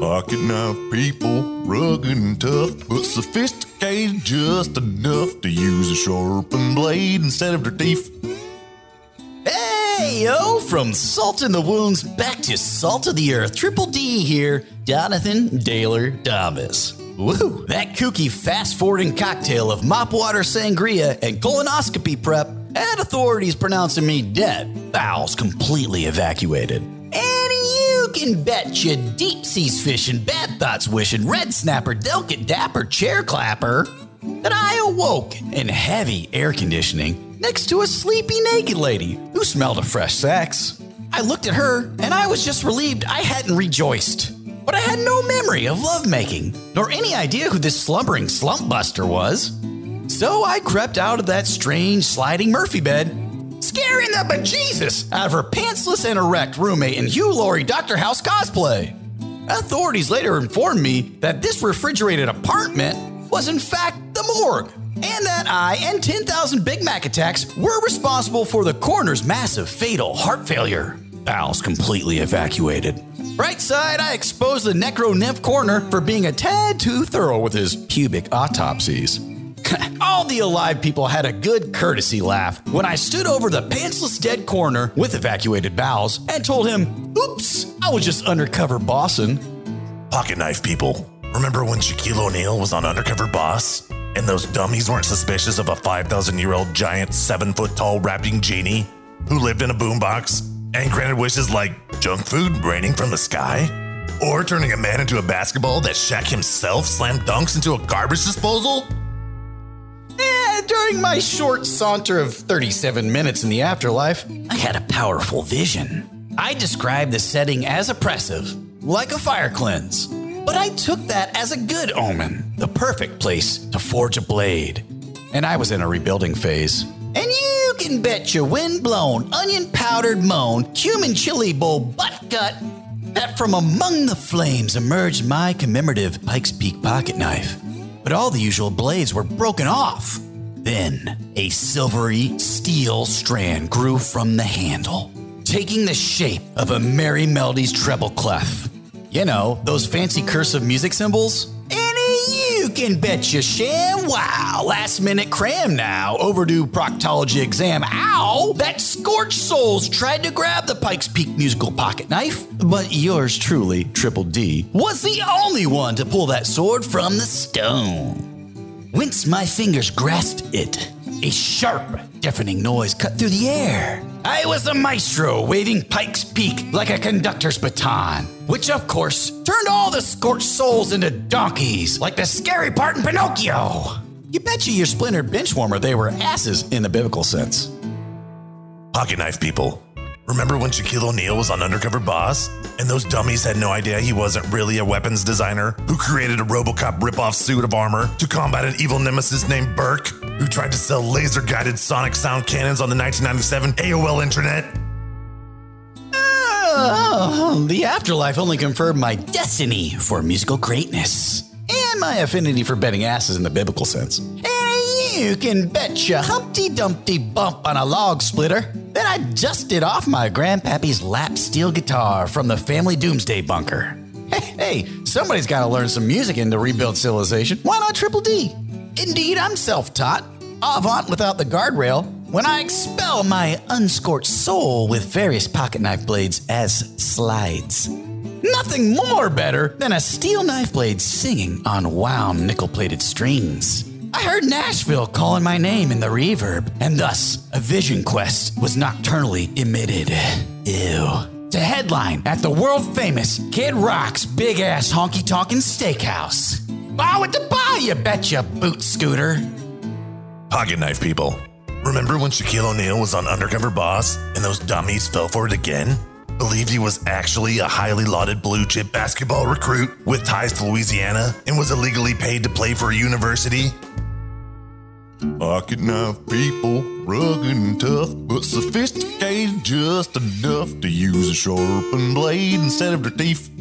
Pocket knife people, rugged and tough, but sophisticated just enough to use a sharpened blade instead of their teeth. Hey, yo, from Salt in the Wounds back to Salt of the Earth, Triple D here, Donathan Daylor Dhomas. Woo, that kooky fast forwarding cocktail of mop water sangria and colonoscopy prep had authorities pronouncing me dead, bowels completely evacuated. You can bet your deep seas fishing, bad thoughts wishing, red snapper, delicate dapper, chair clapper that I awoke in heavy air conditioning next to a sleepy naked lady who smelled of fresh sex. I looked at her and I was just relieved I hadn't rejoiced. But I had no memory of lovemaking, nor any idea who this slumbering slump buster was. So I crept out of that strange sliding Murphy bed, scaring the bejesus out of her pantsless and erect roommate in Hugh Laurie Dr. House cosplay. Authorities later informed me that this refrigerated apartment was in fact the morgue, and that I and 10,000 Big Mac attacks were responsible for the coroner's massive fatal heart failure. Bowels completely evacuated. Right side, I exposed the necro nymph coroner for being a tad too thorough with his pubic autopsies. All the alive people had a good courtesy laugh when I stood over the pantsless dead coroner with evacuated bowels and told him, oops, I was just undercover bossing. Pocket knife people, remember when Shaquille O'Neal was on Undercover Boss? And those dummies weren't suspicious of a 5,000 year old giant, 7 foot tall rapping genie who lived in a boombox and granted wishes like junk food raining from the sky? Or turning a man into a basketball that Shaq himself slammed dunks into a garbage disposal? During my short saunter of 37 minutes in the afterlife, I had a powerful vision. I described the setting as oppressive, like a fire cleanse. But I took that as a good omen, the perfect place to forge a blade. And I was in a rebuilding phase. And you can bet your wind-blown, onion-powdered moan, cumin chili bowl butt gut that from among the flames emerged my commemorative Pike's Peak pocket knife. But all the usual blades were broken off. Then a silvery steel strand grew from the handle, taking the shape of a Merrie Melodies treble clef. You know, those fancy cursive music symbols? And you can bet your ShamWow, last minute cram now, overdue proctology exam. Ow! That scorched souls tried to grab the Pikes Peak musical pocket knife, but yours truly, Triple D, was the only one to pull that sword from the stone. Whence my fingers grasped it, a sharp, deafening noise cut through the air. I was a maestro waving Pike's Peak like a conductor's baton, which of course turned all the scorched souls into donkeys like the scary part in Pinocchio. You betcha your splintered bench warmer they were asses in the biblical sense. Pocket knife people. Remember when Shaquille O'Neal was on Undercover Boss? And those dummies had no idea he wasn't really a weapons designer who created a Robocop ripoff suit of armor to combat an evil nemesis named Burke, who tried to sell laser guided sonic sound cannons on the 1997 AOL internet? Oh, oh, the afterlife only confirmed my destiny for musical greatness and my affinity for betting asses in the biblical sense. And you can bet your Humpty Dumpty bump on a log splitter that I dusted off my grandpappy's lap steel guitar from the family doomsday bunker. Hey, hey somebody's got to learn some music in to rebuild civilization. Why not Triple D? Indeed, I'm self taught, avant without the guardrail, when I expel my unscorched soul with various pocket knife blades as slides. Nothing more better than a steel knife blade singing on wound nickel plated strings. I heard Nashville calling my name in the reverb, and thus a vision quest was nocturnally emitted. Ew. To headline at the world famous Kid Rock's big ass honky tonkin' steakhouse. Bow at the bar, you betcha, boot scooter. Pocket knife people. Remember when Shaquille O'Neal was on Undercover Boss and those dummies fell for it again? Believed he was actually a highly lauded blue chip basketball recruit with ties to Louisiana and was illegally paid to play for a university? Pocket knife people, rugged and tough, but sophisticated just enough to use a sharpened blade instead of their teeth.